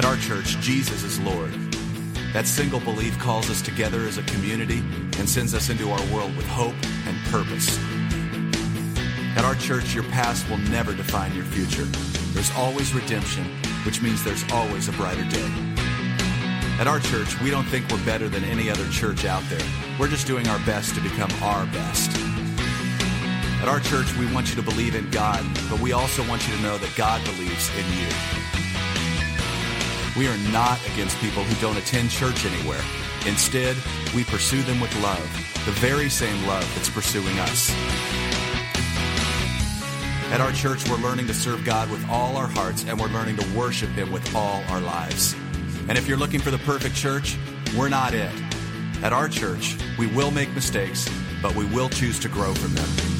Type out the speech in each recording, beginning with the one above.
At our church, Jesus is Lord. That single belief calls us together as a community and sends us into our world with hope and purpose. At our church, your past will never define your future. There's always redemption, which means there's always a brighter day. At our church, we don't think we're better than any other church out there. We're just doing our best to become our best. At our church, we want you to believe in God, but we also want you to know that God believes in you. We are not against people who don't attend church anywhere. Instead, we pursue them with love, the very same love that's pursuing us. At our church, we're learning to serve God with all our hearts, and we're learning to worship Him with all our lives. And if you're looking for the perfect church, we're not it. At our church, we will make mistakes, but we will choose to grow from them.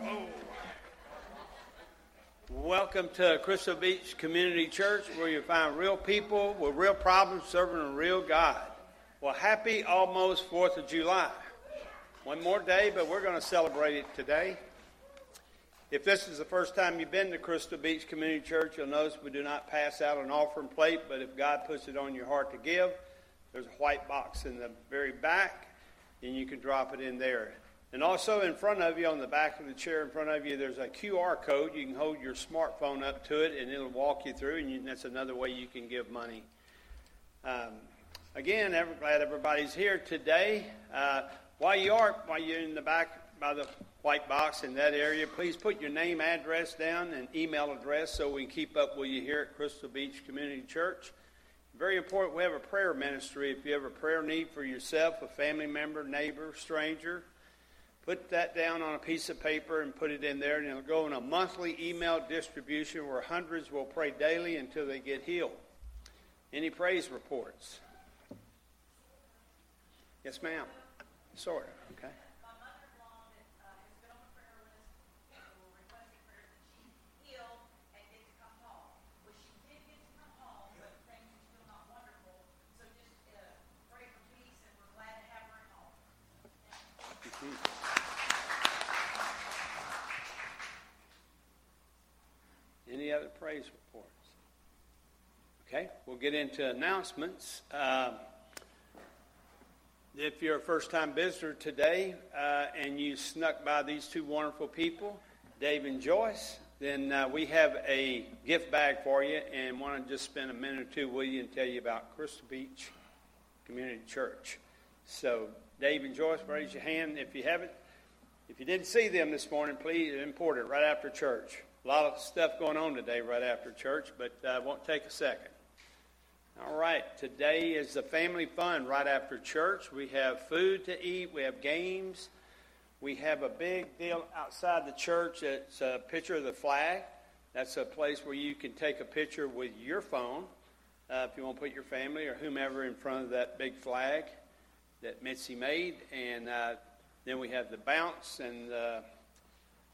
Welcome to Crystal Beach Community Church where you find real people with real problems serving a real God. Well, happy almost 4th of July. One more day, but we're going to celebrate it today. If this is the first time you've been to Crystal Beach Community Church, you'll notice we do not pass out an offering plate, but if God puts it on your heart to give, there's a white box in the very back, and you can drop it in there. And also in front of you, on the back of the chair in front of you, there's a QR code. You can hold your smartphone up to it, and it'll walk you through, and you, that's another way you can give money. Um, again, ever, glad everybody's here today. Uh, while you are, while you're in the back by the white box in that area, please put your name, address down, and email address so we can keep up with you here at Crystal Beach Community Church. Very important, we have a prayer ministry. If you have a prayer need for yourself, a family member, neighbor, stranger, put that down on a piece of paper and put it in there, and it'll go in a monthly email distribution where hundreds will pray daily until they get healed. Any praise reports? Yes, ma'am. Sort of. Okay. My mother-in-law that uh, has been on the prayer list and will request prayer that she heal and get to come home. Well, she did get to come home, but things are still not wonderful. So just uh, pray for peace, and we're glad to have her at home. Any other praise reports? Okay, we'll get into announcements. Um, if you're a first time visitor today uh, and you snuck by these two wonderful people, Dave and Joyce, then uh, we have a gift bag for you and want to just spend a minute or two with you and tell you about Crystal Beach Community Church. So, Dave and Joyce, raise your hand if you haven't. If you didn't see them this morning, please import it right after church. A lot of stuff going on today right after church, but uh, won't take a second. All right, today is the family fun right after church. We have food to eat, we have games, we have a big deal outside the church. It's a picture of the flag. That's a place where you can take a picture with your phone uh, if you want to put your family or whomever in front of that big flag that Mitzi made. And uh, then we have the bounce and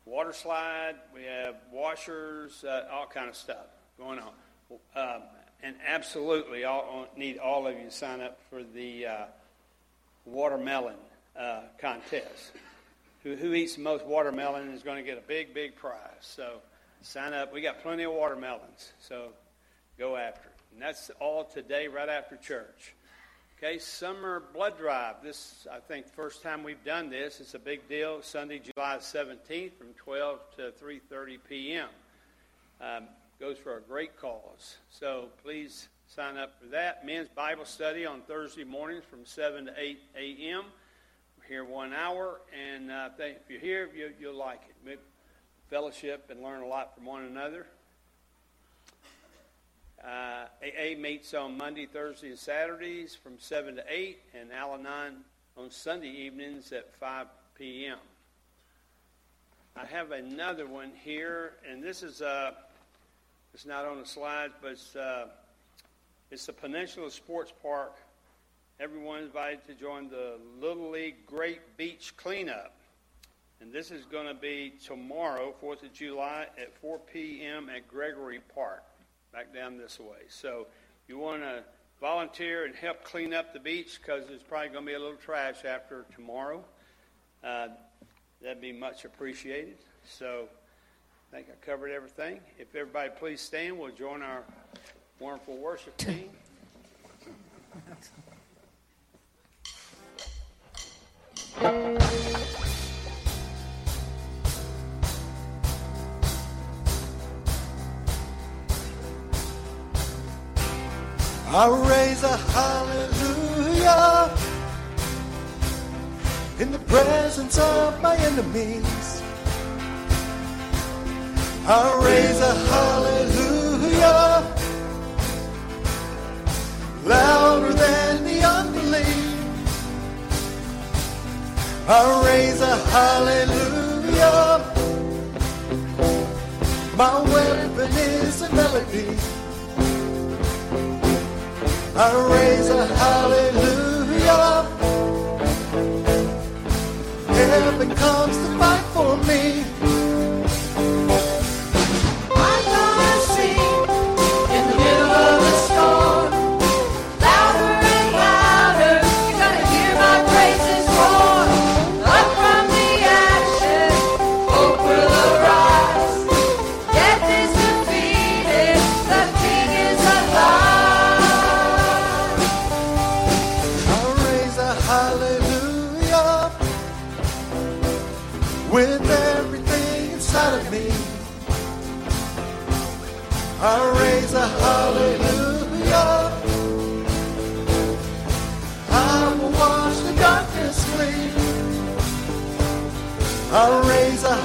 water slide. We have washers, uh, all kind of stuff going on. Um, and absolutely, I'll need all of you to sign up for the uh, watermelon uh, contest. Who, who eats the most watermelon is going to get a big, big prize. So sign up. We got plenty of watermelons, so go after it. And that's all today, right after church. Okay, summer blood drive. This, I think, first time we've done this. It's a big deal. Sunday, July 17th, from 12 to 3:30 p.m. Um, goes for a great cause. So please sign up for that. Men's Bible study on Thursday mornings from 7 to 8 a.m. We're here one hour, and uh, if you're here, you, you'll like it. Fellowship and learn a lot from one another. Uh, AA meets on Monday, Thursday, and Saturdays from 7 to 8, and Al Anon on Sunday evenings at 5 p.m. I have another one here, and this is uh, it's not on the slides, but it's, uh, it's the Peninsula Sports Park. Everyone invited to join the Little League Great Beach Cleanup. And this is going to be tomorrow, 4th of July, at 4 p.m. at Gregory Park, back down this way. So you want to volunteer and help clean up the beach, because there's probably going to be a little trash after tomorrow, uh, that'd be much appreciated. So I think I covered everything. If everybody please stand, we'll join our wonderful worship team. I raise a hallelujah in the presence of my enemies. I raise a hallelujah louder than the unbelief. I raise a hallelujah. My weapon is a melody. I raise a hallelujah. Heaven comes to fight for me.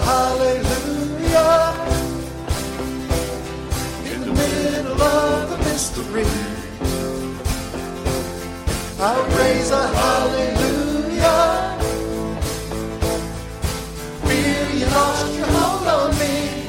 Hallelujah in the middle of the mystery. I raise a hallelujah. You lost your hold on me.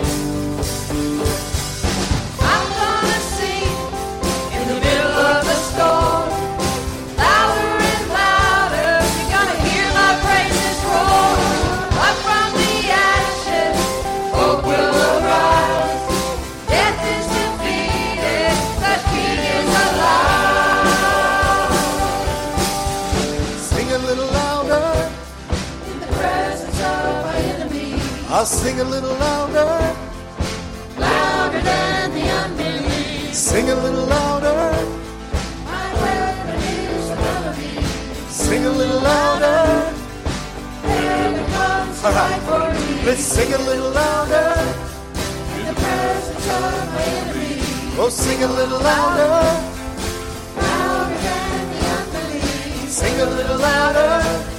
Sing a little louder. louder than the unbelief. Sing a little louder. My weapon is a melody. Sing a little louder. Heaven comes All fight for right. me. Let's sing a little louder. In the presence of my enemies, Oh, sing a little louder. louder than the unbelief. Sing a little louder.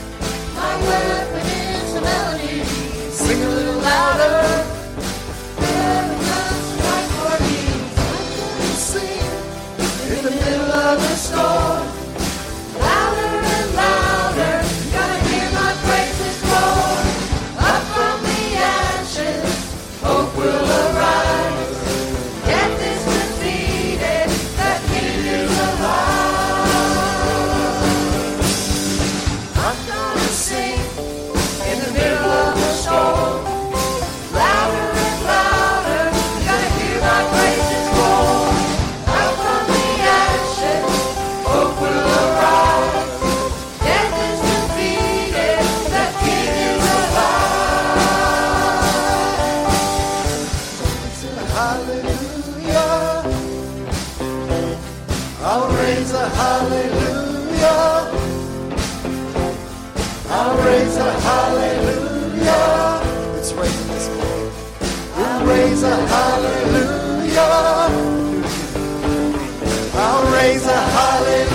Sing a little louder. Sing in the middle of the storm. Hallelujah.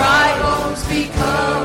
triumphs become.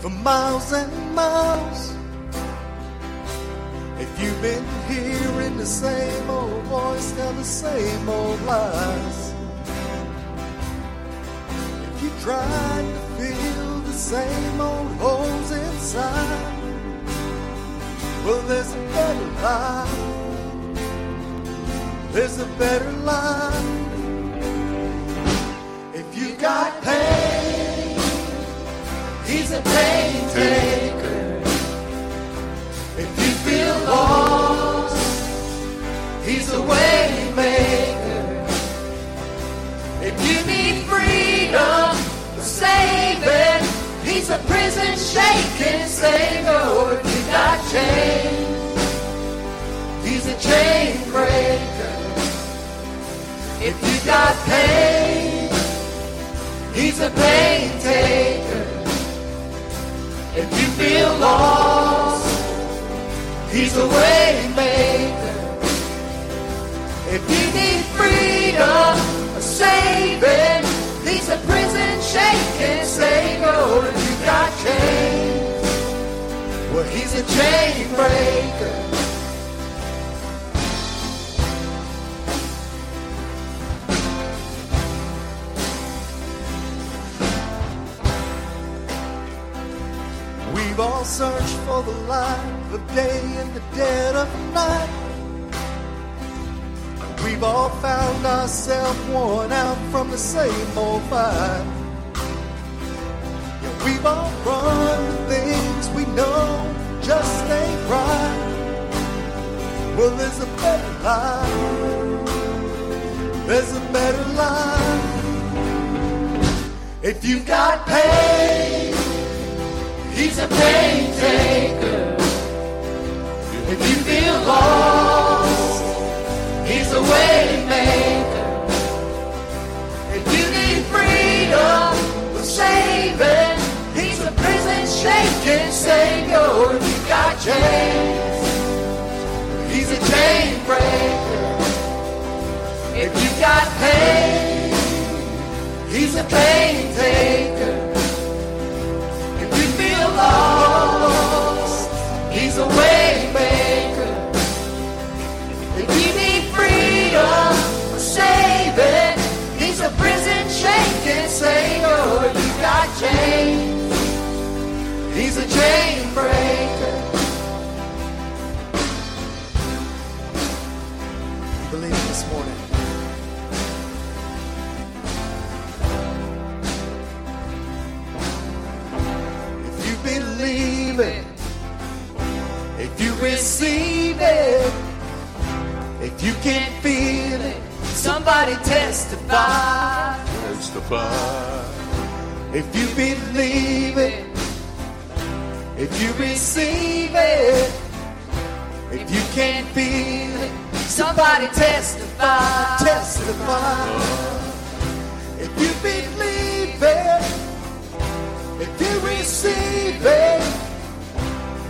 for miles and miles. If you've been hearing the same old voice, tell the same old lies. If you tried to fill the same old holes inside, well, there's a better life. There's a better life. If you got pain. He's a pain taker. If you feel lost, He's a way maker. If you need freedom, saving, He's a prison shaking Savior. If you got chains, He's a chain breaker. If you got pain, He's a pain taker. If you feel lost, he's a way maker. If you need freedom, a saving, he's a prison shaking savior. If you got chains, well, he's a chain breaker. Searched for the light of day in the dead of night. We've all found ourselves worn out from the same old fight. Yeah, we've all run to things we know just ain't right. Well, there's a better life. There's a better life. If you've got pain, he's a pain taker. If you feel lost, he's a way maker. If you need freedom or saving, he's a prison shaking savior. If you got chains, he's a chain breaker. If you got pain, he's a pain taker. He's a way maker. If you need freedom saving, he's a prison. You got chains, he's a chain breaker. Receive it, if you can't feel it, somebody testify. Testify. If you believe it, if you receive it, if you can't feel it, somebody testify. Testify. If you believe it, if you receive it,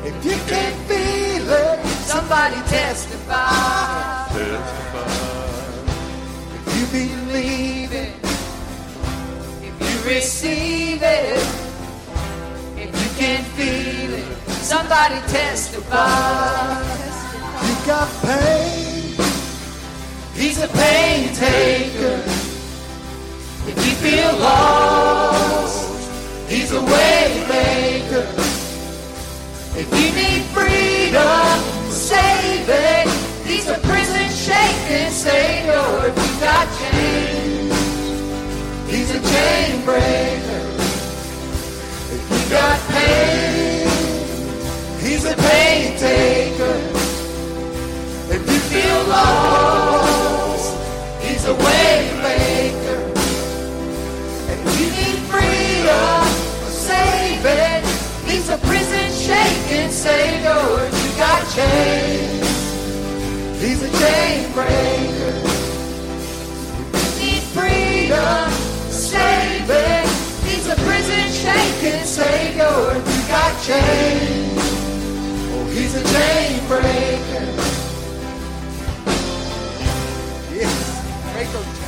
if you can't feel it, somebody testify. Testify. If you believe it, if you receive it, if you can't feel it, somebody testify. You got pain, he's a pain taker. If you feel lost, he's a way maker. If you need freedom, saving, he's a prison shaking savior. If you got chains, he's a chain breaker. If you got pain, he's a pain taker. If you feel lost, he's a way maker. If you need freedom, he's a prison shaking savior. If you got chains, he's a chain breaker. Need freedom, saving, he's a prison shaking savior. If you got chains, oh, he's a chain breaker. Yes, break those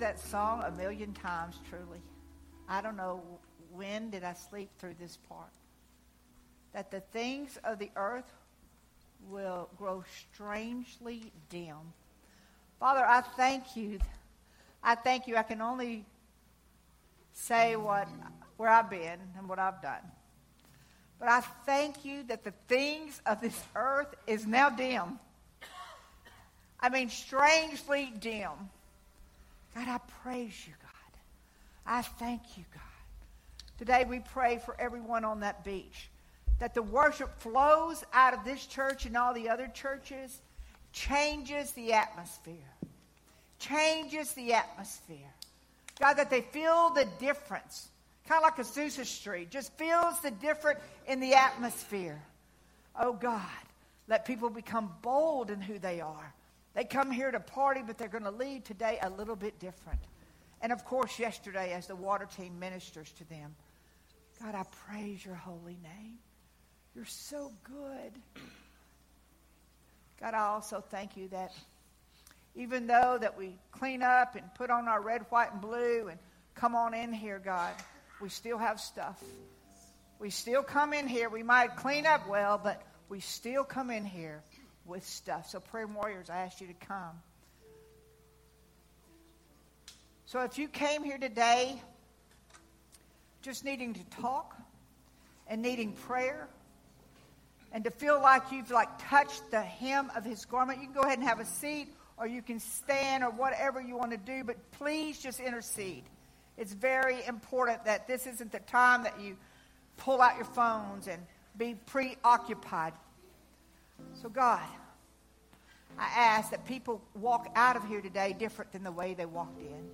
that song a million times, truly. I don't know when did I sleep through this part. That the things of the earth will grow strangely dim. Father, I thank you. I thank you. I can only say what where I've been and what I've done. But I thank you that the things of this earth is now dim. I mean, strangely dim. God, I praise you, God. I thank you, God. Today we pray for everyone on that beach that the worship flows out of this church and all the other churches, changes the atmosphere. Changes the atmosphere. God, that they feel the difference. Kind of like Azusa Street, just feels the different in the atmosphere. Oh God, let people become bold in who they are. They come here to party, but they're going to leave today a little bit different. And of course, yesterday, as the water team ministers to them, God, I praise your holy name. You're so good. God, I also thank you that even though that we clean up and put on our red, white, and blue and come on in here, God, we still have stuff. We still come in here. We might clean up well, but we still come in here with stuff. So, prayer warriors, I ask you to come. So, if you came here today just needing to talk and needing prayer, and to feel like you've like touched the hem of his garment, you can go ahead and have a seat or you can stand or whatever you want to do, but please just intercede. It's very important that this isn't the time that you pull out your phones and be preoccupied. So, God, I ask that people walk out of here today different than the way they walked in.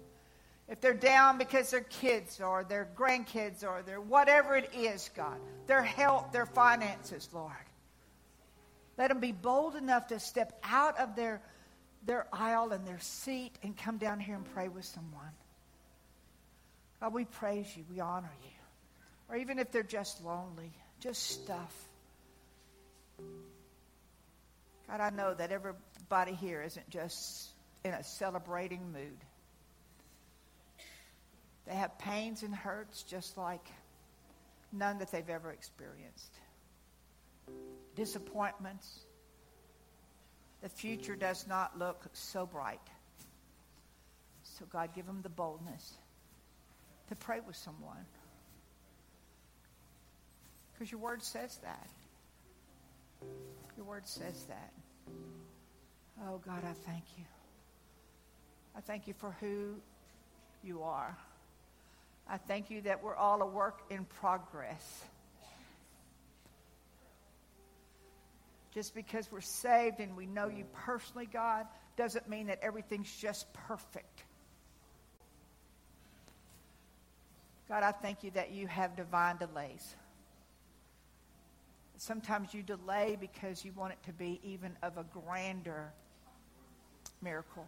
If they're down because their kids or their grandkids or their whatever it is, God, their health, their finances, Lord. Let them be bold enough to step out of their, their aisle and their seat and come down here and pray with someone. God, we praise you. We honor you. Or even if they're just lonely, just stuff. God, I know that everybody here isn't just in a celebrating mood. They have pains and hurts just like none that they've ever experienced. Disappointments. The future does not look so bright. So, God, give them the boldness to pray with someone. Because your word says that. Your word says that. Oh, God, I thank you. I thank you for who you are. I thank you that we're all a work in progress. Just because we're saved and we know you personally, God, doesn't mean that everything's just perfect. God, I thank you that you have divine delays. Sometimes you delay because you want it to be even of a grander miracle.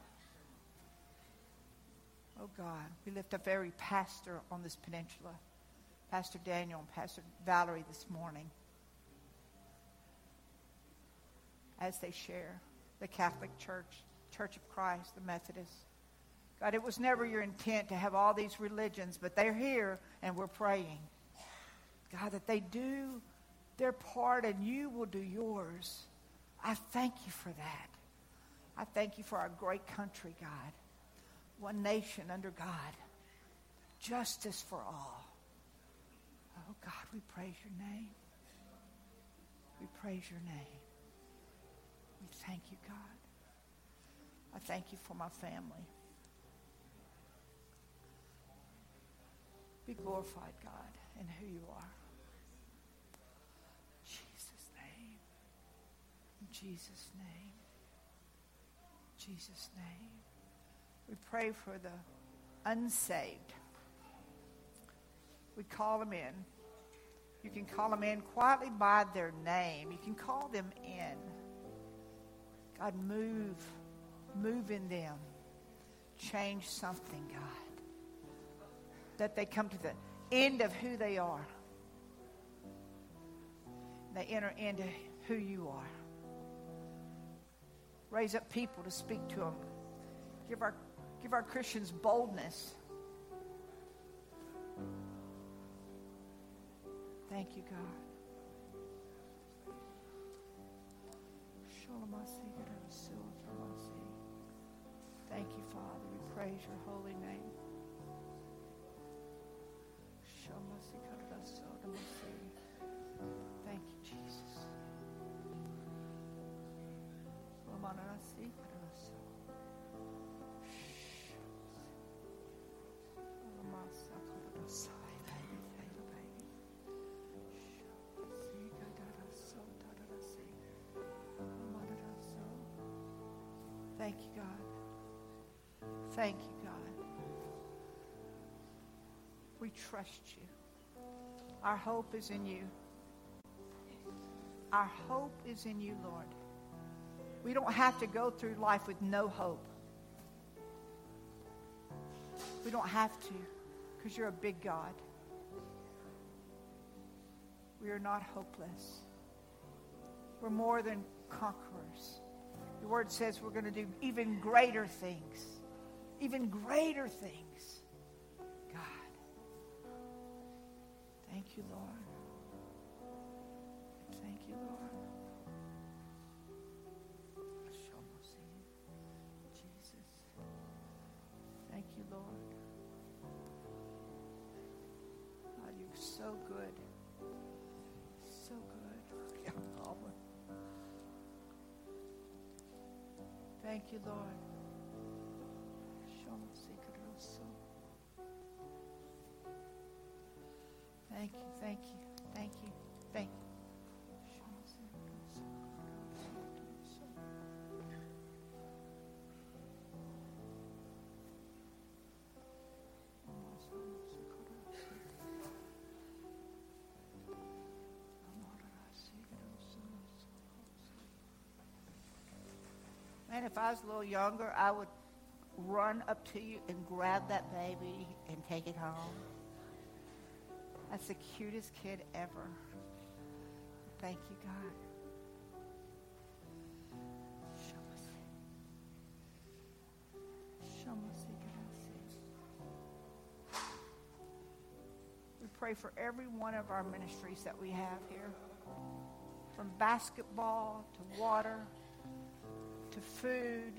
Oh God, we lift up every pastor on this peninsula, Pastor Daniel and Pastor Valerie this morning, as they share the Catholic Church, Church of Christ, the Methodist. God, it was never your intent to have all these religions, but they're here and we're praying. God, that they do their part and you will do yours. I thank you for that. I thank you for our great country, God one nation under God, justice for all. Oh God, we praise your name. We praise your name. We thank you, God. I thank you for my family. Be glorified, God, in who you are. In Jesus' name. In Jesus' name. Jesus' name. We pray for the unsaved. We call them in. You can call them in quietly by their name. You can call them in. God, move. Move in them. Change something, God. That they come to the end of who they are. They enter into who you are. Raise up people to speak to them. Give our Give our Christians boldness. Thank you, God. Thank you, Father. We praise your holy name. Thank you, God. Thank you, God. We trust you. Our hope is in you. Our hope is in you, Lord. We don't have to go through life with no hope. We don't have to because you're a big God. We are not hopeless. We're more than conquerors. The word says we're going to do even greater things. Even greater things. God. Thank you, Lord. Thank you, Lord. Thank you, thank you, Man, if I was a little younger, I would run up to you and grab that baby and take it home. That's the cutest kid ever. Thank you, God. We pray for every one of our ministries that we have here. From basketball to water to food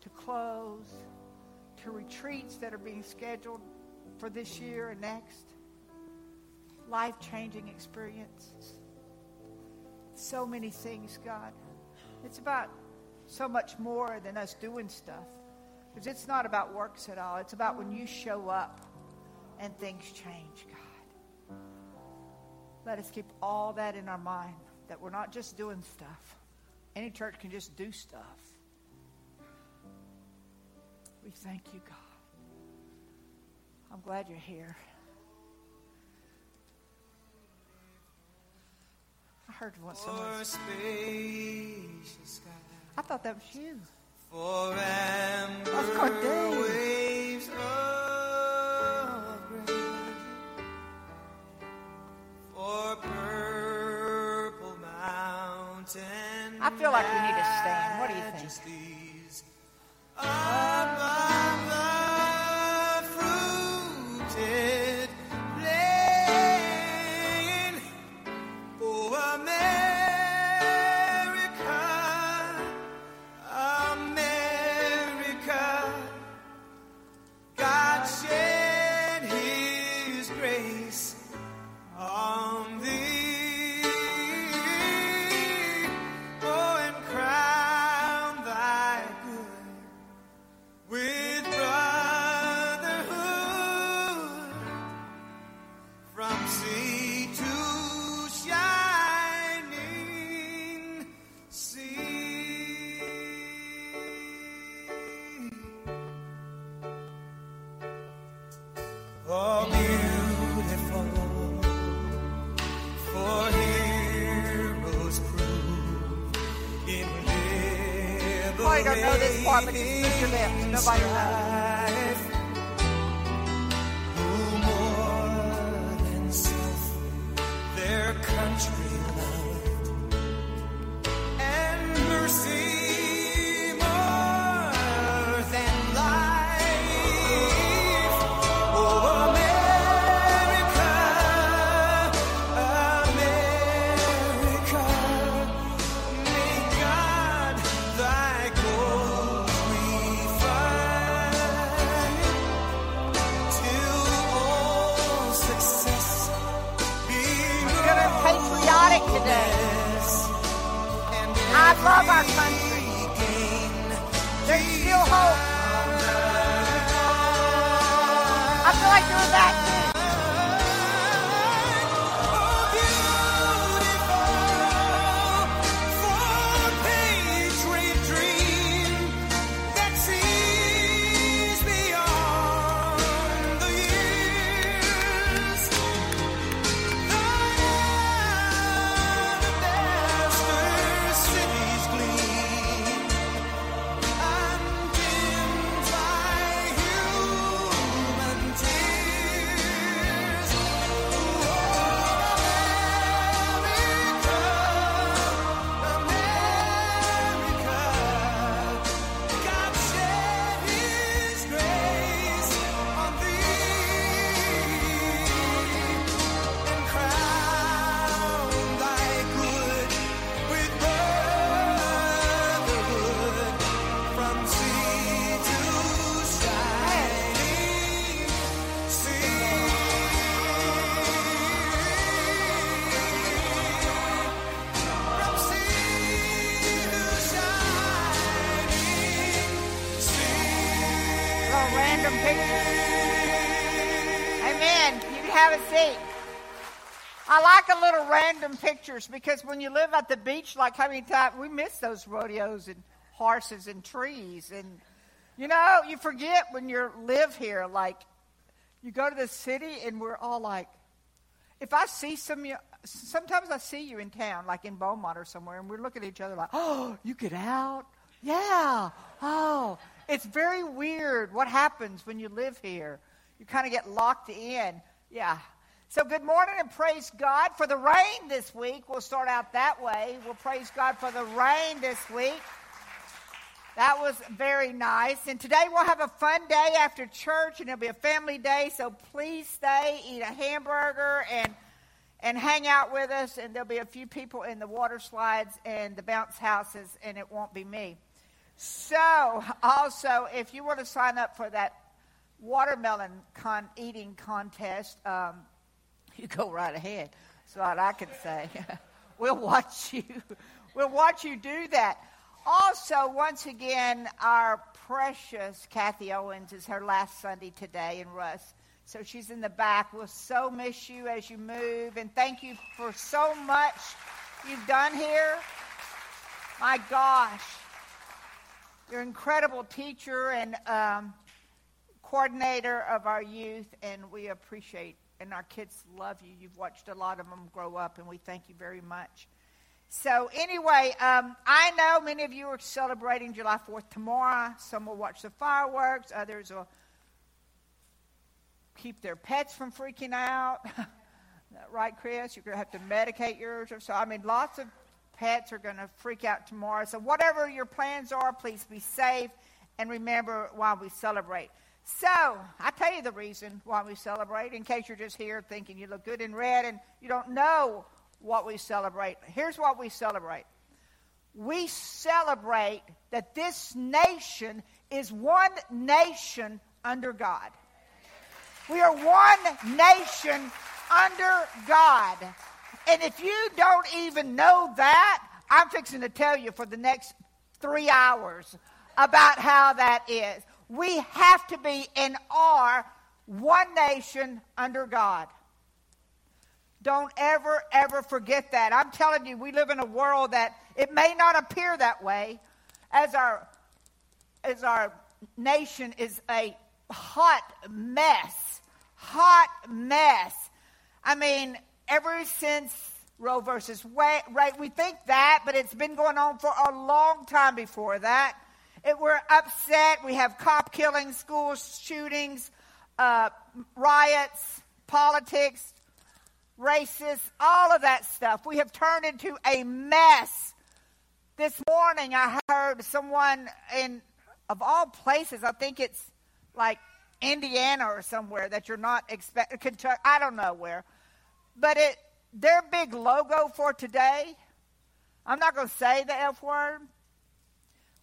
to clothes to retreats that are being scheduled for this year and next. Life changing experiences. So many things, God. It's about so much more than us doing stuff. Because it's not about works at all. It's about when you show up and things change, God. Let us keep all that in our mind that we're not just doing stuff. Any church can just do stuff. We thank you, God. I'm glad you're here. I heard what someone For spacious sky, I thought that was you. for amber waves I feel like we need to stand. What do you think? I feel like doing that. Pictures because when you live at the beach, like how many times we miss those rodeos and horses and trees and you know you forget when you live here. Like you go to the city and we're all like, if I see some, sometimes I see you in town, like in Beaumont or somewhere, and we look at each other like, oh, you get out? Yeah. Oh, it's very weird what happens when you live here. You kind of get locked in. Yeah. So, good morning and praise God for the rain this week. We'll start out that way. We'll praise God for the rain this week. That was very nice. And today we'll have a fun day after church, and it'll be a family day. So please stay, eat a hamburger, and and hang out with us. And there'll be a few people in the water slides and the bounce houses, and it won't be me. So also, if you want to sign up for that watermelon con- eating contest, um, you go right ahead. That's what I can say. we'll watch you. We'll watch you do that. Also, once again, our precious Kathy Owens is her last Sunday today in Russ. So she's in the back. We'll so miss you as you move. And thank you for so much you've done here. My gosh. You're an incredible teacher and um, coordinator of our youth, and we appreciate and our kids love you. You've watched a lot of them grow up, and we thank you very much. So, anyway, um, I know many of you are celebrating July 4th tomorrow. Some will watch the fireworks, others will keep their pets from freaking out. right, Chris? You're going to have to medicate yours or so. I mean, lots of pets are going to freak out tomorrow. So, whatever your plans are, please be safe and remember why we celebrate. So, I tell you the reason why we celebrate, in case you're just here thinking you look good in red and you don't know what we celebrate. Here's what we celebrate we celebrate that this nation is one nation under God. We are one nation under God. And if you don't even know that, I'm fixing to tell you for the next three hours about how that is. We have to be in our one nation under God. Don't ever, ever forget that. I'm telling you, we live in a world that it may not appear that way as our as our nation is a hot mess. Hot mess. I mean, ever since Roe versus Wade, right, we think that, but it's been going on for a long time before that. It, we're upset. We have cop killings, school shootings, uh, riots, politics, racist, all of that stuff. We have turned into a mess. This morning, I heard someone in, of all places, I think it's like Indiana or somewhere that you're not expecting, Kentucky, I don't know where, but it, their big logo for today, I'm not going to say the F word,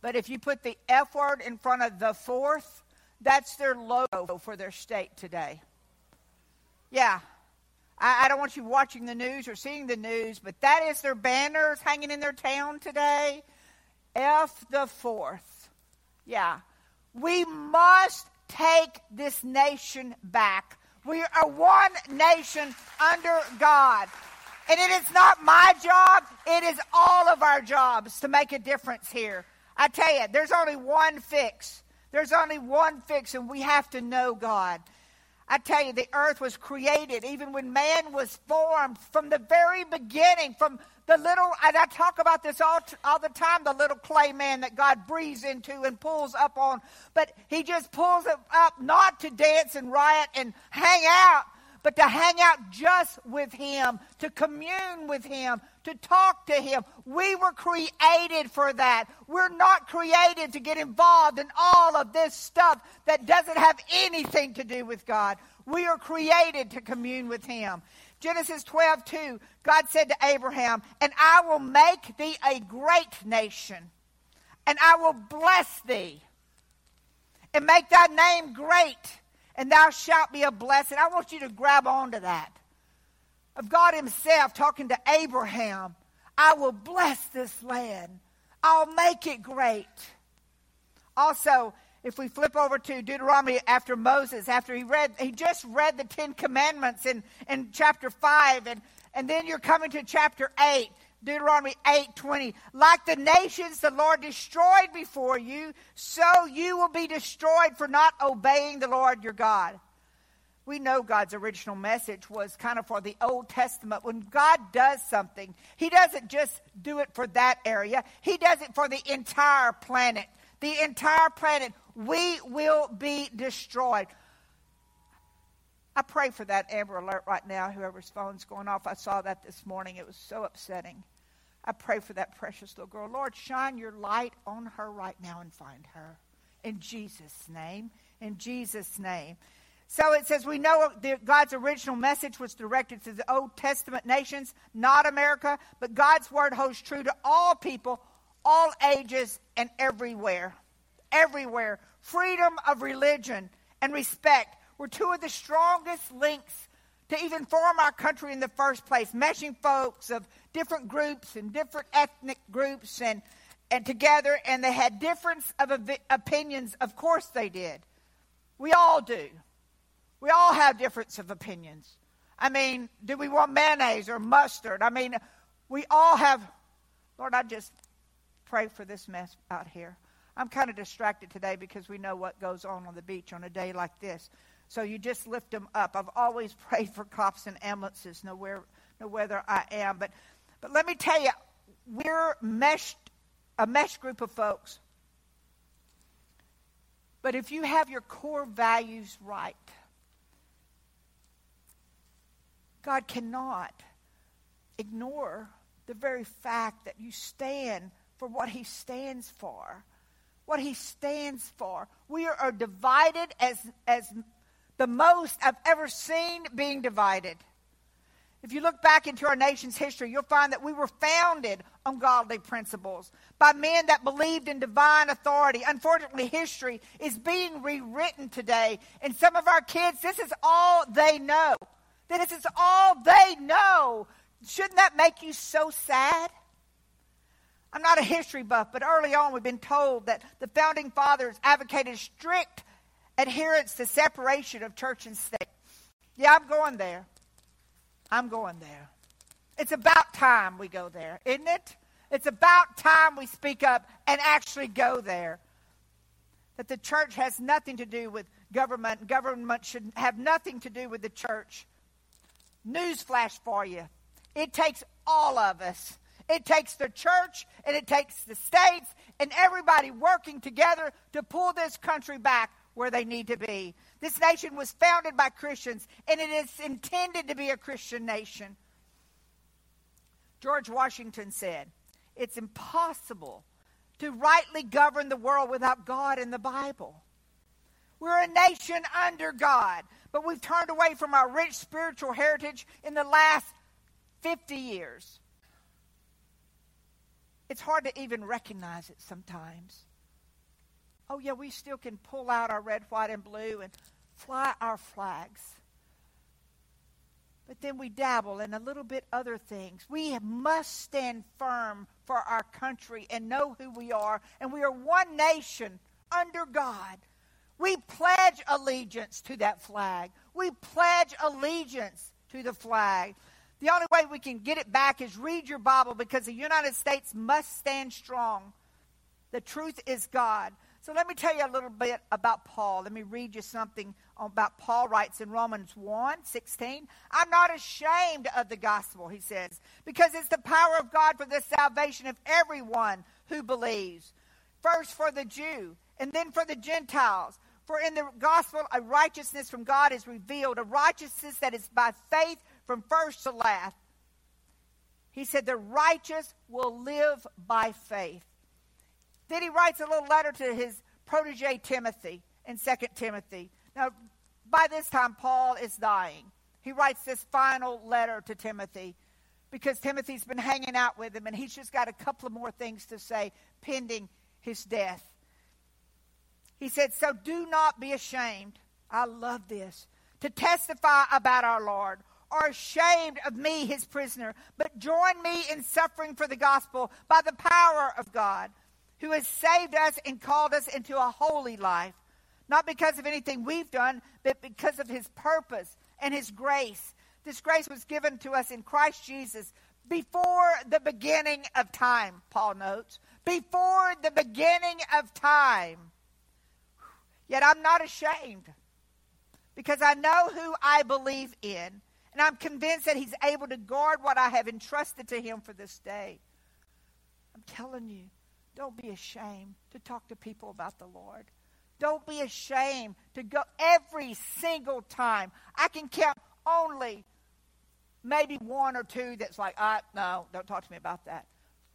but if you put the F word in front of the fourth, that's their logo for their state today. Yeah, I, I don't want you watching the news or seeing the news, but that is their banners hanging in their town today. F the fourth. Yeah. We must take this nation back. We are one nation under God. And it is not my job, it is all of our jobs to make a difference here. I tell you, there's only one fix. There's only one fix, and we have to know God. I tell you, the earth was created even when man was formed from the very beginning, from the little, and I talk about this all, all the time, the little clay man that God breathes into and pulls up on. But he just pulls it up not to dance and riot and hang out, but to hang out just with him, to commune with him, to talk to him. We were created for that. We're not created to get involved in all of this stuff that doesn't have anything to do with God. We are created to commune with him. Genesis 12, 2, God said to Abraham, And I will make thee a great nation, and I will bless thee, and make thy name great, and thou shalt be a blessing. I want you to grab onto that. Of God Himself talking to Abraham, I will bless this land, I'll make it great. Also, if we flip over to Deuteronomy after Moses, after he read, he just read the Ten Commandments in, in chapter 5, and, and then you're coming to chapter 8, Deuteronomy 8 20. Like the nations the Lord destroyed before you, so you will be destroyed for not obeying the Lord your God. We know God's original message was kind of for the Old Testament. When God does something, He doesn't just do it for that area, He does it for the entire planet. The entire planet we will be destroyed. I pray for that Amber Alert right now, whoever's phone's going off. I saw that this morning. It was so upsetting. I pray for that precious little girl. Lord, shine your light on her right now and find her. In Jesus' name. In Jesus' name. So it says we know God's original message was directed to the Old Testament nations, not America, but God's word holds true to all people, all ages, and everywhere everywhere. Freedom of religion and respect were two of the strongest links to even form our country in the first place, meshing folks of different groups and different ethnic groups and, and together, and they had difference of opinions. Of course they did. We all do. We all have difference of opinions. I mean, do we want mayonnaise or mustard? I mean, we all have. Lord, I just pray for this mess out here. I'm kind of distracted today because we know what goes on on the beach on a day like this. So you just lift them up. I've always prayed for cops and ambulances, no, where, no whether I am. But, but let me tell you, we're meshed, a mesh group of folks. But if you have your core values right, God cannot ignore the very fact that you stand for what He stands for what he stands for. We are divided as, as the most I've ever seen being divided. If you look back into our nation's history, you'll find that we were founded on godly principles by men that believed in divine authority. Unfortunately, history is being rewritten today. And some of our kids, this is all they know. This is all they know. Shouldn't that make you so sad? I'm not a history buff, but early on we've been told that the founding fathers advocated strict adherence to separation of church and state. Yeah, I'm going there. I'm going there. It's about time we go there, isn't it? It's about time we speak up and actually go there. That the church has nothing to do with government. Government should have nothing to do with the church. Newsflash for you. It takes all of us it takes the church and it takes the states and everybody working together to pull this country back where they need to be. This nation was founded by Christians and it is intended to be a Christian nation. George Washington said, It's impossible to rightly govern the world without God and the Bible. We're a nation under God, but we've turned away from our rich spiritual heritage in the last 50 years. It's hard to even recognize it sometimes. Oh, yeah, we still can pull out our red, white, and blue and fly our flags. but then we dabble in a little bit other things. We must stand firm for our country and know who we are, and we are one nation under God. We pledge allegiance to that flag. We pledge allegiance to the flag. The only way we can get it back is read your Bible because the United States must stand strong. The truth is God. So let me tell you a little bit about Paul. Let me read you something about Paul writes in Romans 1 16. I'm not ashamed of the gospel, he says, because it's the power of God for the salvation of everyone who believes. First for the Jew, and then for the Gentiles. For in the gospel, a righteousness from God is revealed, a righteousness that is by faith from first to last. He said, The righteous will live by faith. Then he writes a little letter to his protege Timothy in 2 Timothy. Now, by this time, Paul is dying. He writes this final letter to Timothy because Timothy's been hanging out with him and he's just got a couple of more things to say pending his death. He said, So do not be ashamed. I love this. To testify about our Lord, or ashamed of me, his prisoner, but join me in suffering for the gospel by the power of God, who has saved us and called us into a holy life, not because of anything we've done, but because of his purpose and his grace. This grace was given to us in Christ Jesus before the beginning of time, Paul notes. Before the beginning of time. Yet I'm not ashamed because I know who I believe in, and I'm convinced that He's able to guard what I have entrusted to Him for this day. I'm telling you, don't be ashamed to talk to people about the Lord. Don't be ashamed to go every single time. I can count only maybe one or two that's like, uh, no, don't talk to me about that.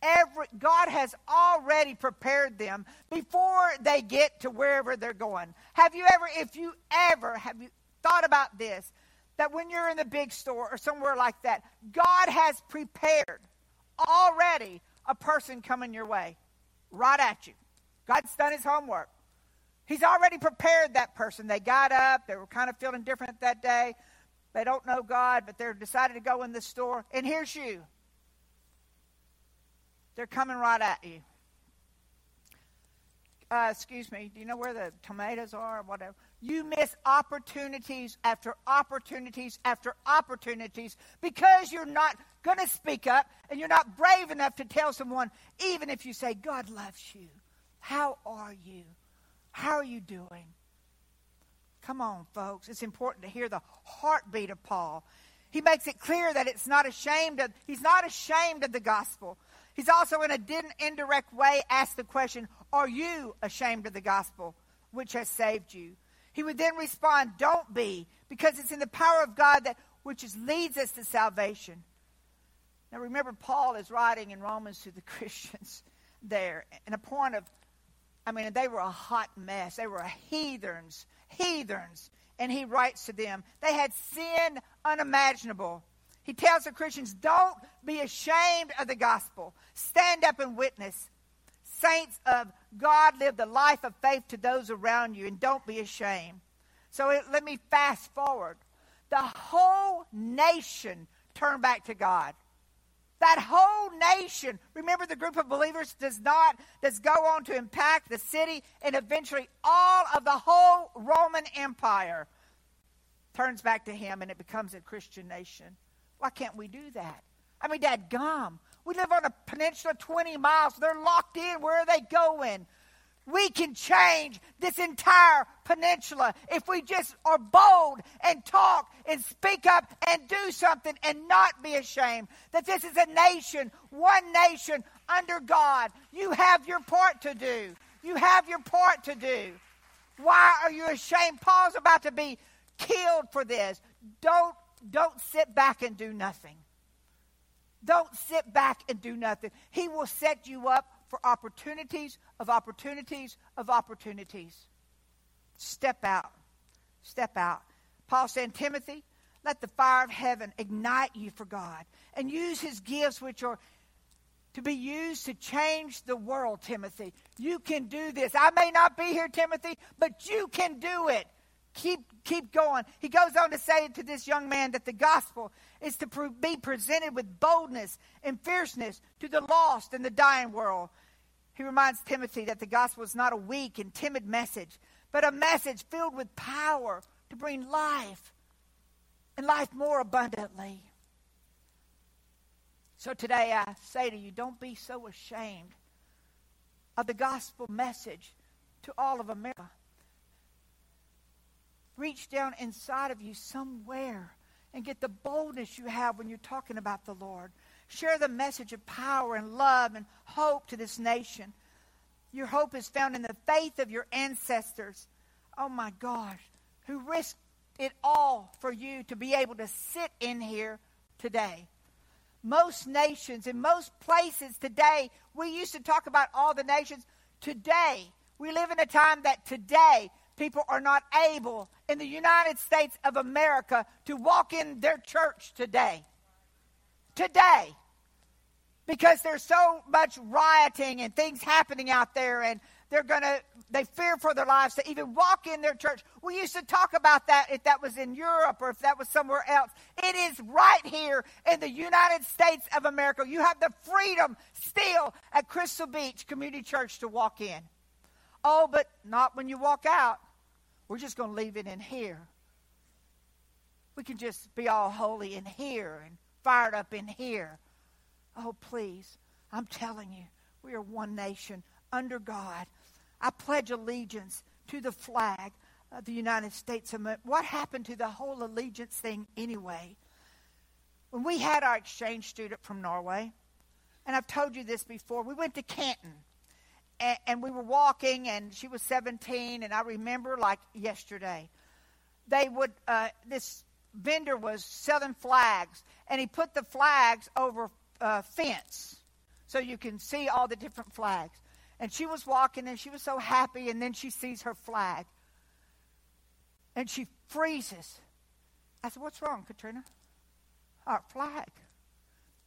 Every, God has already prepared them before they get to wherever they're going. Have you ever, if you ever, have you thought about this? That when you're in the big store or somewhere like that, God has prepared already a person coming your way, right at you. God's done his homework. He's already prepared that person. They got up, they were kind of feeling different that day. They don't know God, but they're decided to go in the store, and here's you. They're coming right at you. Uh, excuse me, do you know where the tomatoes are or whatever? You miss opportunities after opportunities after opportunities because you're not going to speak up and you're not brave enough to tell someone, even if you say, God loves you. How are you? How are you doing? Come on, folks. It's important to hear the heartbeat of Paul. He makes it clear that it's not ashamed of, he's not ashamed of the gospel. He's also, in a indirect way, asked the question Are you ashamed of the gospel which has saved you? He would then respond, Don't be, because it's in the power of God that which is, leads us to salvation. Now, remember, Paul is writing in Romans to the Christians there, and a point of, I mean, they were a hot mess. They were heathens, heathens. And he writes to them, they had sin unimaginable. He tells the Christians, don't be ashamed of the gospel. Stand up and witness. Saints of God, live the life of faith to those around you and don't be ashamed. So it, let me fast forward. The whole nation turned back to God. That whole nation, remember the group of believers does not, does go on to impact the city and eventually all of the whole Roman Empire turns back to him and it becomes a Christian nation. Why can't we do that? I mean, Dad, gum. We live on a peninsula 20 miles. They're locked in. Where are they going? We can change this entire peninsula if we just are bold and talk and speak up and do something and not be ashamed that this is a nation, one nation under God. You have your part to do. You have your part to do. Why are you ashamed? Paul's about to be killed for this. Don't don't sit back and do nothing. Don't sit back and do nothing. He will set you up for opportunities of opportunities of opportunities. Step out. Step out. Paul said, Timothy, let the fire of heaven ignite you for God and use his gifts, which are to be used to change the world, Timothy. You can do this. I may not be here, Timothy, but you can do it. Keep keep going. He goes on to say to this young man that the gospel is to pre- be presented with boldness and fierceness to the lost and the dying world. He reminds Timothy that the gospel is not a weak and timid message, but a message filled with power to bring life and life more abundantly. So today I say to you, don't be so ashamed of the gospel message to all of America. Reach down inside of you somewhere and get the boldness you have when you're talking about the Lord. Share the message of power and love and hope to this nation. Your hope is found in the faith of your ancestors. Oh my gosh, who risked it all for you to be able to sit in here today. Most nations, in most places today, we used to talk about all the nations. Today, we live in a time that today people are not able in the United States of America to walk in their church today. Today. Because there's so much rioting and things happening out there and they're going to they fear for their lives to even walk in their church. We used to talk about that if that was in Europe or if that was somewhere else. It is right here in the United States of America. You have the freedom still at Crystal Beach Community Church to walk in. Oh, but not when you walk out. We're just going to leave it in here. We can just be all holy in here and fired up in here. Oh, please. I'm telling you, we are one nation under God. I pledge allegiance to the flag of the United States of America. What happened to the whole allegiance thing anyway? When we had our exchange student from Norway, and I've told you this before, we went to Canton. And, and we were walking, and she was 17, and I remember like yesterday. They would, uh, this vendor was selling flags, and he put the flags over uh, fence so you can see all the different flags. And she was walking and she was so happy, and then she sees her flag. And she freezes. I said, What's wrong, Katrina? Our flag.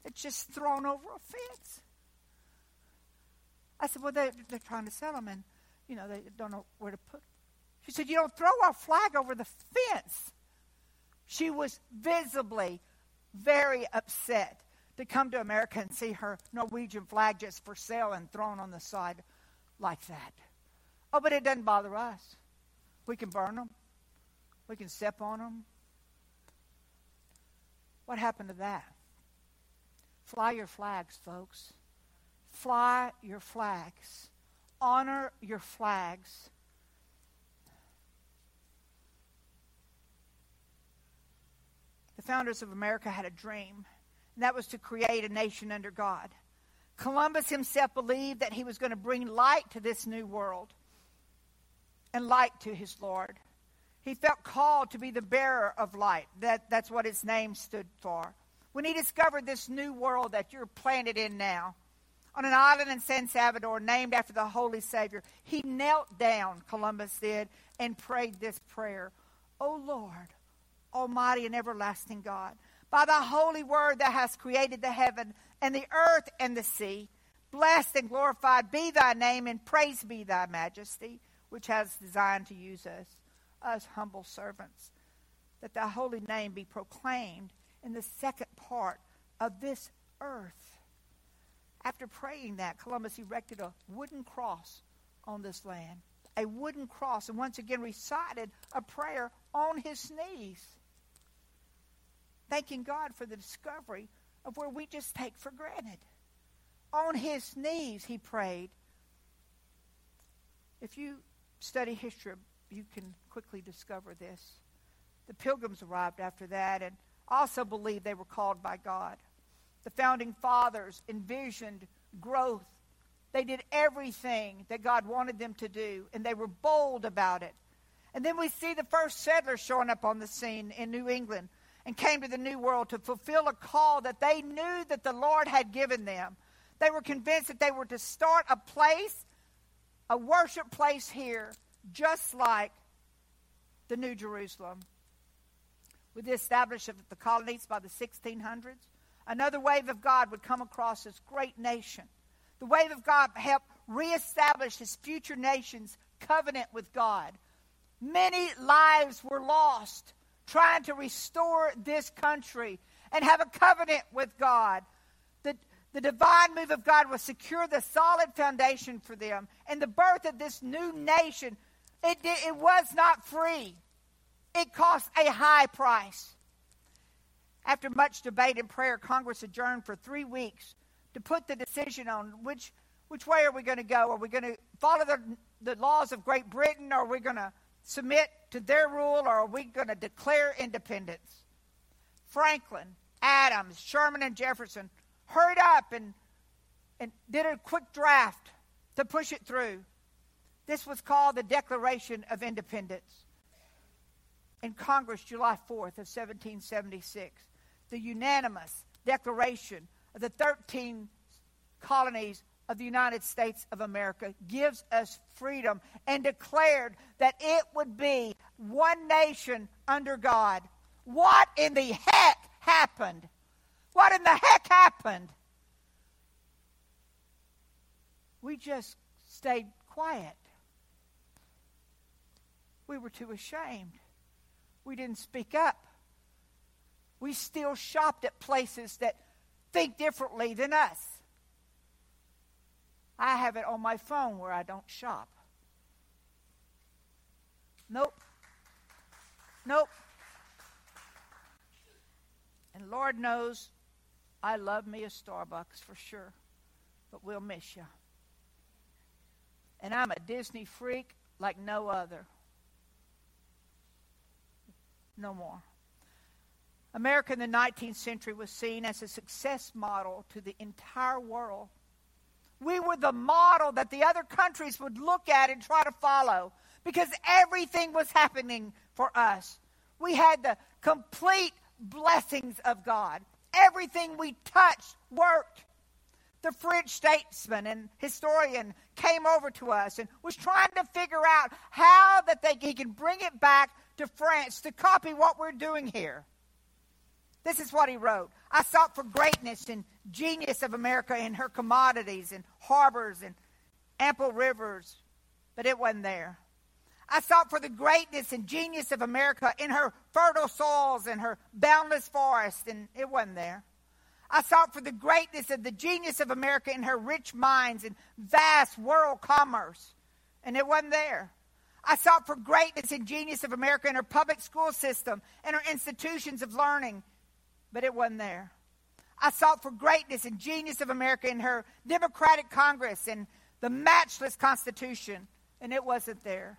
It's just thrown over a fence. I said, Well, they, they're trying to sell them, and, you know, they don't know where to put. She said, You don't throw our flag over the fence. She was visibly very upset to come to America and see her Norwegian flag just for sale and thrown on the side like that. Oh, but it doesn't bother us. We can burn them, we can step on them. What happened to that? Fly your flags, folks. Fly your flags. Honor your flags. The founders of America had a dream and that was to create a nation under God. Columbus himself believed that he was going to bring light to this new world and light to his Lord. He felt called to be the bearer of light. That, that's what his name stood for. When he discovered this new world that you're planted in now, on an island in San Salvador named after the Holy Savior, he knelt down, Columbus did, and prayed this prayer O Lord, Almighty and everlasting God, by the holy word that has created the heaven and the earth and the sea. Blessed and glorified be thy name, and praise be thy majesty, which has designed to use us, us humble servants, that thy holy name be proclaimed in the second part of this earth. After praying that, Columbus erected a wooden cross on this land, a wooden cross, and once again recited a prayer on his knees thanking God for the discovery of where we just take for granted. On his knees, he prayed. If you study history, you can quickly discover this. The pilgrims arrived after that and also believed they were called by God. The founding fathers envisioned growth. They did everything that God wanted them to do, and they were bold about it. And then we see the first settlers showing up on the scene in New England and came to the New World to fulfill a call that they knew that the Lord had given them. They were convinced that they were to start a place, a worship place here, just like the New Jerusalem. With the establishment of the colonies by the 1600s, another wave of God would come across this great nation. The wave of God helped reestablish his future nation's covenant with God. Many lives were lost trying to restore this country and have a covenant with God. The, the divine move of God will secure the solid foundation for them. And the birth of this new nation, it, it was not free, it cost a high price. After much debate and prayer, Congress adjourned for three weeks to put the decision on which, which way are we going to go. Are we going to follow the, the laws of Great Britain, or are we going to submit to their rule, or are we going to declare independence? Franklin, Adams, Sherman, and Jefferson hurried up and, and did a quick draft to push it through. This was called the Declaration of Independence. In Congress, July 4th of 1776, the unanimous declaration of the 13 colonies of the United States of America gives us freedom and declared that it would be one nation under God. What in the heck happened? What in the heck happened? We just stayed quiet. We were too ashamed. We didn't speak up. We still shopped at places that think differently than us. I have it on my phone where I don't shop. Nope. Nope. And Lord knows I love me a Starbucks for sure, but we'll miss you. And I'm a Disney freak like no other. No more. America in the 19th century was seen as a success model to the entire world. We were the model that the other countries would look at and try to follow because everything was happening for us. We had the complete blessings of God. Everything we touched worked. The French statesman and historian came over to us and was trying to figure out how that they, he can bring it back to France to copy what we're doing here. This is what he wrote. I sought for greatness and genius of America in her commodities and harbors and ample rivers, but it wasn't there. I sought for the greatness and genius of America in her fertile soils and her boundless forests, and it wasn't there. I sought for the greatness and the genius of America in her rich mines and vast world commerce, and it wasn't there. I sought for greatness and genius of America in her public school system and her institutions of learning, but it wasn't there. I sought for greatness and genius of America in her Democratic Congress and the matchless Constitution, and it wasn't there.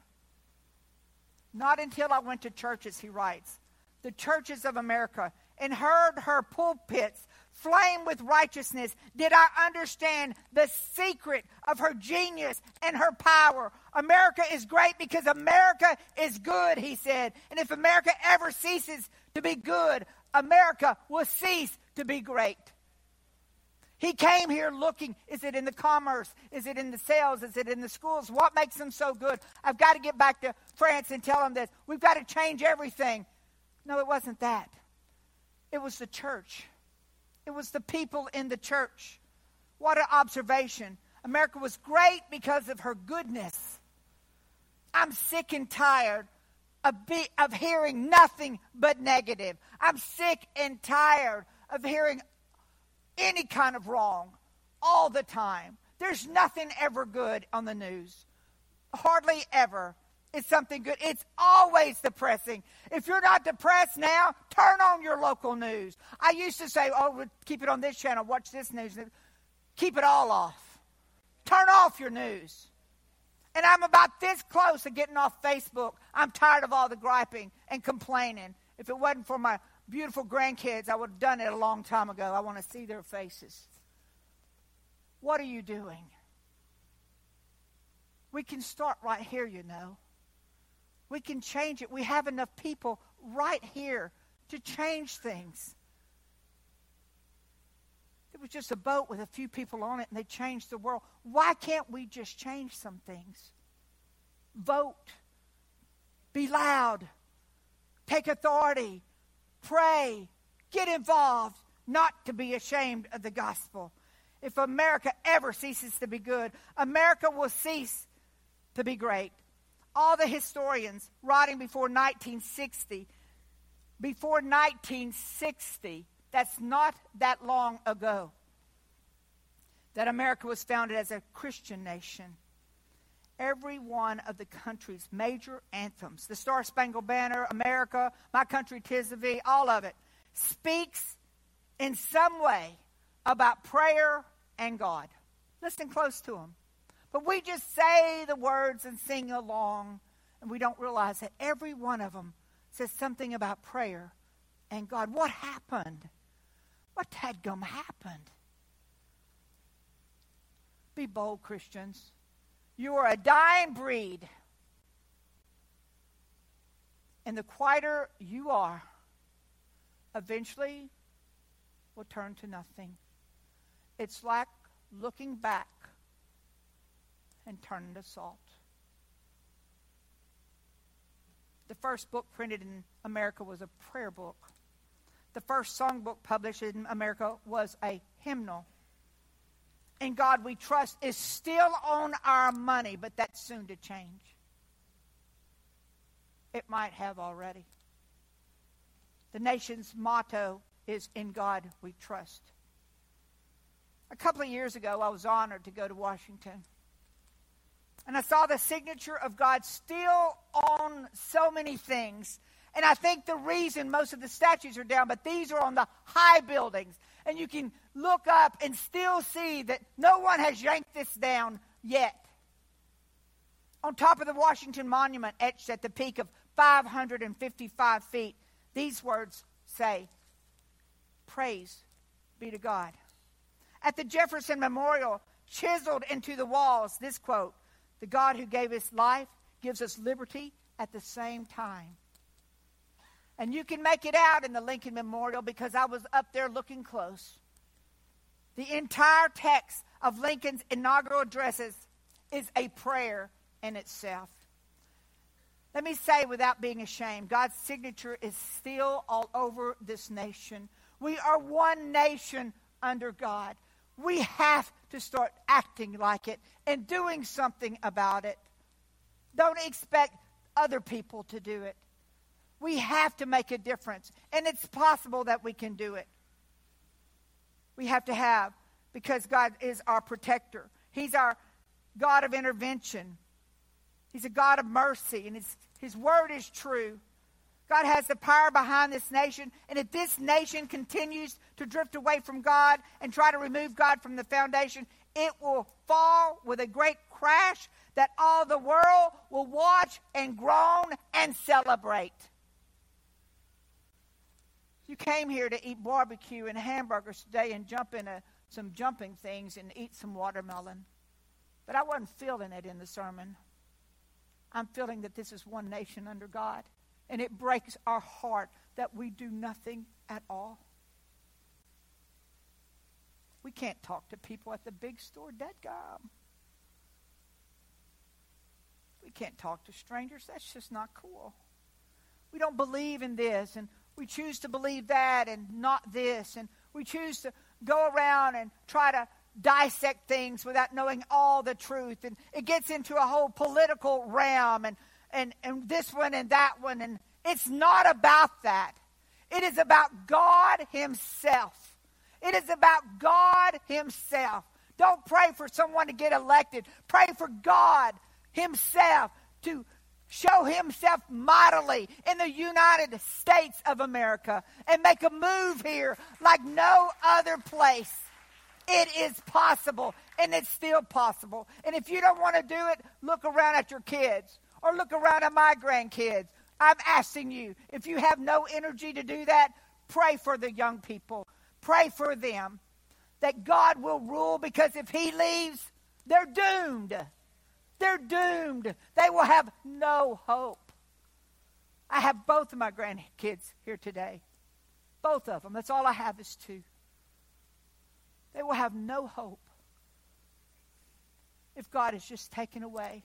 Not until I went to churches, he writes, the churches of America, and heard her pulpits flame with righteousness, did I understand the secret of her genius and her power. America is great because America is good, he said. And if America ever ceases to be good, America will cease to be great. He came here looking is it in the commerce? Is it in the sales? Is it in the schools? What makes them so good? I've got to get back to France and tell them this. We've got to change everything. No, it wasn't that. It was the church, it was the people in the church. What an observation. America was great because of her goodness. I'm sick and tired of, be, of hearing nothing but negative. I'm sick and tired of hearing any kind of wrong all the time. There's nothing ever good on the news. Hardly ever is something good. It's always depressing. If you're not depressed now, turn on your local news. I used to say, oh, keep it on this channel, watch this news. Keep it all off. Turn off your news. And I'm about this close to getting off Facebook. I'm tired of all the griping and complaining. If it wasn't for my beautiful grandkids, I would have done it a long time ago. I want to see their faces. What are you doing? We can start right here, you know. We can change it. We have enough people right here to change things. It was just a boat with a few people on it and they changed the world. Why can't we just change some things? Vote. Be loud. Take authority. Pray. Get involved. Not to be ashamed of the gospel. If America ever ceases to be good, America will cease to be great. All the historians writing before 1960, before 1960, that's not that long ago, that America was founded as a Christian nation. Every one of the country's major anthems, the Star Spangled Banner, America, My Country Tis of Thee, all of it, speaks in some way about prayer and God. Listen close to them. But we just say the words and sing along, and we don't realize that every one of them says something about prayer and God. What happened? What dadgum happened? Be bold, Christians. You are a dying breed. And the quieter you are, eventually will turn to nothing. It's like looking back and turning to salt. The first book printed in America was a prayer book. The first songbook published in America was a hymnal. And God We Trust is still on our money, but that's soon to change. It might have already. The nation's motto is In God We Trust. A couple of years ago, I was honored to go to Washington. And I saw the signature of God still on so many things. And I think the reason most of the statues are down, but these are on the high buildings. And you can look up and still see that no one has yanked this down yet. On top of the Washington Monument, etched at the peak of 555 feet, these words say, Praise be to God. At the Jefferson Memorial, chiseled into the walls, this quote The God who gave us life gives us liberty at the same time. And you can make it out in the Lincoln Memorial because I was up there looking close. The entire text of Lincoln's inaugural addresses is a prayer in itself. Let me say without being ashamed, God's signature is still all over this nation. We are one nation under God. We have to start acting like it and doing something about it. Don't expect other people to do it. We have to make a difference, and it's possible that we can do it. We have to have, because God is our protector, He's our God of intervention, He's a God of mercy, and His, his word is true. God has the power behind this nation, and if this nation continues to drift away from God and try to remove God from the foundation, it will fall with a great crash that all the world will watch and groan and celebrate. You came here to eat barbecue and hamburgers today and jump in a, some jumping things and eat some watermelon. But I wasn't feeling it in the sermon. I'm feeling that this is one nation under God. And it breaks our heart that we do nothing at all. We can't talk to people at the big store, dead gum. We can't talk to strangers. That's just not cool. We don't believe in this, and we choose to believe that and not this, and we choose to go around and try to dissect things without knowing all the truth. And it gets into a whole political realm and, and, and this one and that one. And it's not about that. It is about God Himself. It is about God Himself. Don't pray for someone to get elected. Pray for God Himself to show Himself mightily in the United States of America and make a move here like no other place. It is possible, and it's still possible. And if you don't want to do it, look around at your kids or look around at my grandkids. I'm asking you, if you have no energy to do that, pray for the young people. Pray for them that God will rule because if He leaves, they're doomed. They're doomed. They will have no hope. I have both of my grandkids here today. Both of them. That's all I have is two. They will have no hope if God is just taken away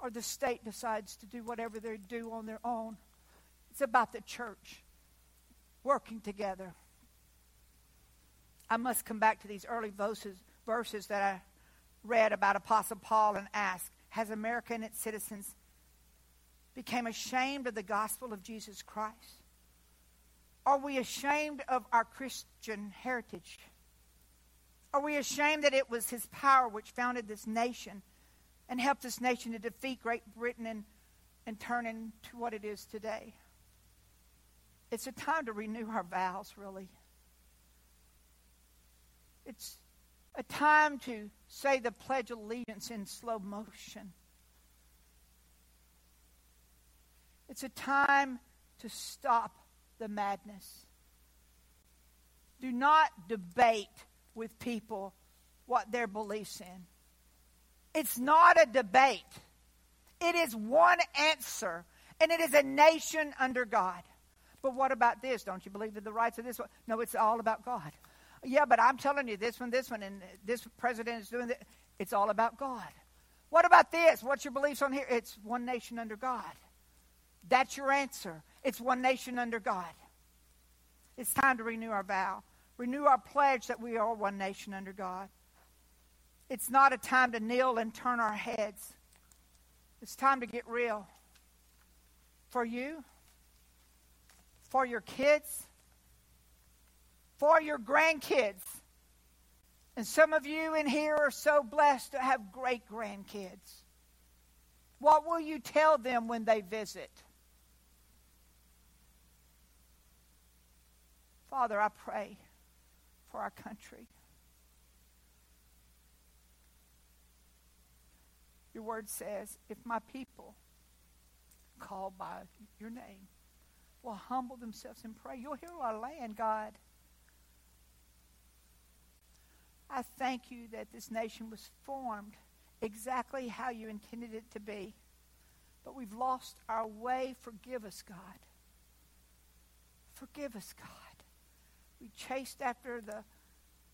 or the state decides to do whatever they do on their own. It's about the church working together. I must come back to these early verses, verses that I read about Apostle Paul and ask, has America and its citizens became ashamed of the gospel of Jesus Christ? Are we ashamed of our Christian heritage? Are we ashamed that it was his power which founded this nation and helped this nation to defeat Great Britain and, and turn into what it is today? It's a time to renew our vows, really. It's a time to say the Pledge of Allegiance in slow motion. It's a time to stop the madness. Do not debate with people what their beliefs in. It's not a debate. It is one answer, and it is a nation under God. But what about this? Don't you believe in the rights of this one? No, it's all about God. Yeah, but I'm telling you, this one, this one, and this president is doing this. It's all about God. What about this? What's your beliefs on here? It's one nation under God. That's your answer. It's one nation under God. It's time to renew our vow, renew our pledge that we are one nation under God. It's not a time to kneel and turn our heads. It's time to get real. For you, for your kids, for your grandkids. And some of you in here are so blessed to have great grandkids. What will you tell them when they visit? Father, I pray for our country. Your word says, if my people called by your name will humble themselves and pray, you'll heal our land, God. I thank you that this nation was formed exactly how you intended it to be. But we've lost our way. Forgive us, God. Forgive us, God. We chased after the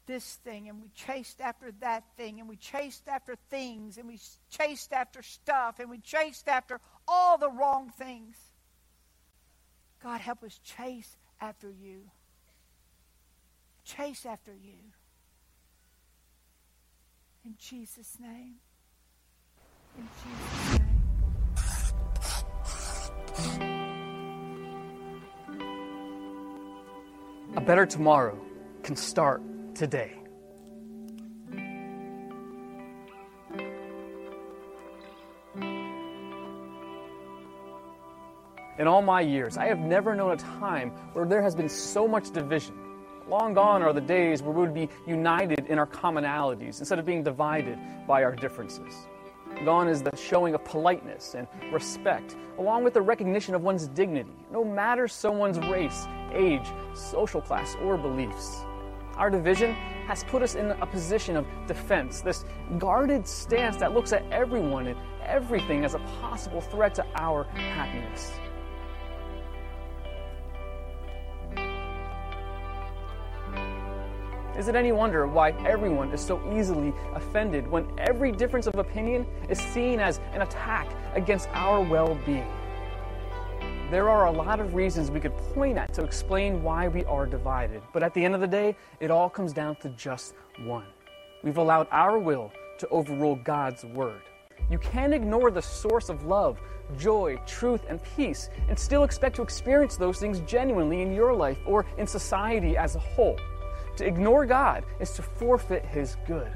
this thing and we chased after that thing and we chased after things and we chased after stuff and we chased after all the wrong things. God help us chase after you. Chase after you. In Jesus' name. In Jesus' name. A better tomorrow can start today. In all my years, I have never known a time where there has been so much division. Long gone are the days where we would be united in our commonalities instead of being divided by our differences. Gone is the showing of politeness and respect, along with the recognition of one's dignity, no matter someone's race, age, social class, or beliefs. Our division has put us in a position of defense, this guarded stance that looks at everyone and everything as a possible threat to our happiness. Is it any wonder why everyone is so easily offended when every difference of opinion is seen as an attack against our well being? There are a lot of reasons we could point at to explain why we are divided, but at the end of the day, it all comes down to just one. We've allowed our will to overrule God's word. You can't ignore the source of love, joy, truth, and peace and still expect to experience those things genuinely in your life or in society as a whole. To ignore God is to forfeit His good.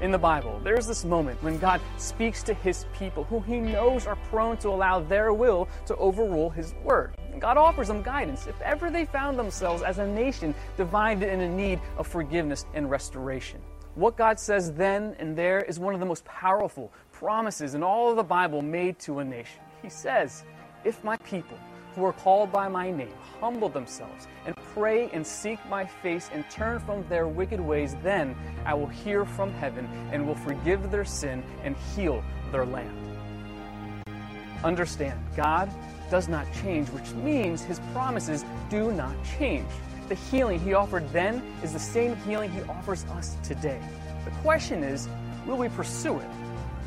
In the Bible, there's this moment when God speaks to His people who He knows are prone to allow their will to overrule His word. God offers them guidance if ever they found themselves as a nation divided in need of forgiveness and restoration. What God says then and there is one of the most powerful promises in all of the Bible made to a nation. He says, If my people, who are called by my name, humble themselves and pray and seek my face and turn from their wicked ways, then I will hear from heaven and will forgive their sin and heal their land. Understand, God does not change, which means his promises do not change. The healing he offered then is the same healing he offers us today. The question is, will we pursue it?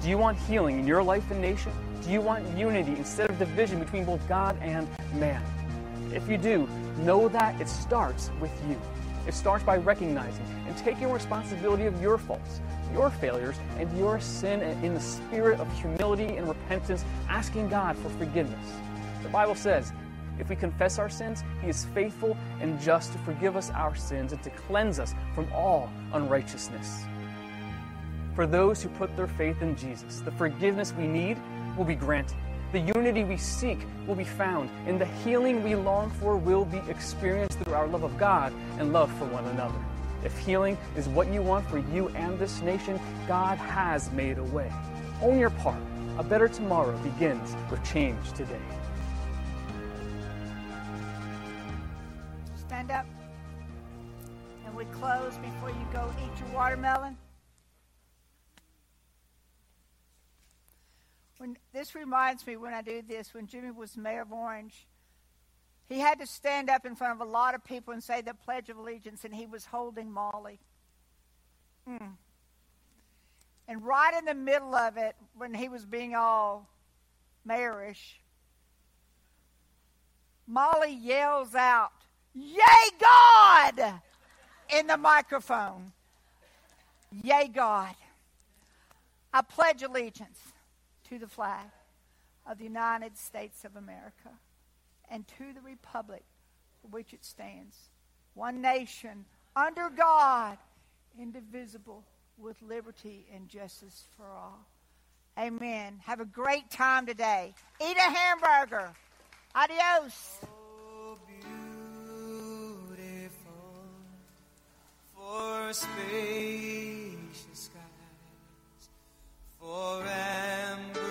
Do you want healing in your life and nation? Do you want unity instead of division between both God and man? If you do, know that it starts with you. It starts by recognizing and taking responsibility of your faults, your failures, and your sin in the spirit of humility and repentance, asking God for forgiveness. The Bible says, if we confess our sins, He is faithful and just to forgive us our sins and to cleanse us from all unrighteousness. For those who put their faith in Jesus, the forgiveness we need will be granted. The unity we seek will be found, and the healing we long for will be experienced through our love of God and love for one another. If healing is what you want for you and this nation, God has made a way. Own your part. A better tomorrow begins with change today. Stand up. And we close before you go eat your watermelon. When this reminds me when I do this, when Jimmy was mayor of Orange, he had to stand up in front of a lot of people and say the Pledge of Allegiance, and he was holding Molly. Mm. And right in the middle of it, when he was being all mayorish, Molly yells out, Yay, God! in the microphone. Yay, God. I pledge allegiance to the flag of the United States of America and to the republic for which it stands, one nation, under God, indivisible, with liberty and justice for all. Amen. Have a great time today. Eat a hamburger. Adios. Skies, for amber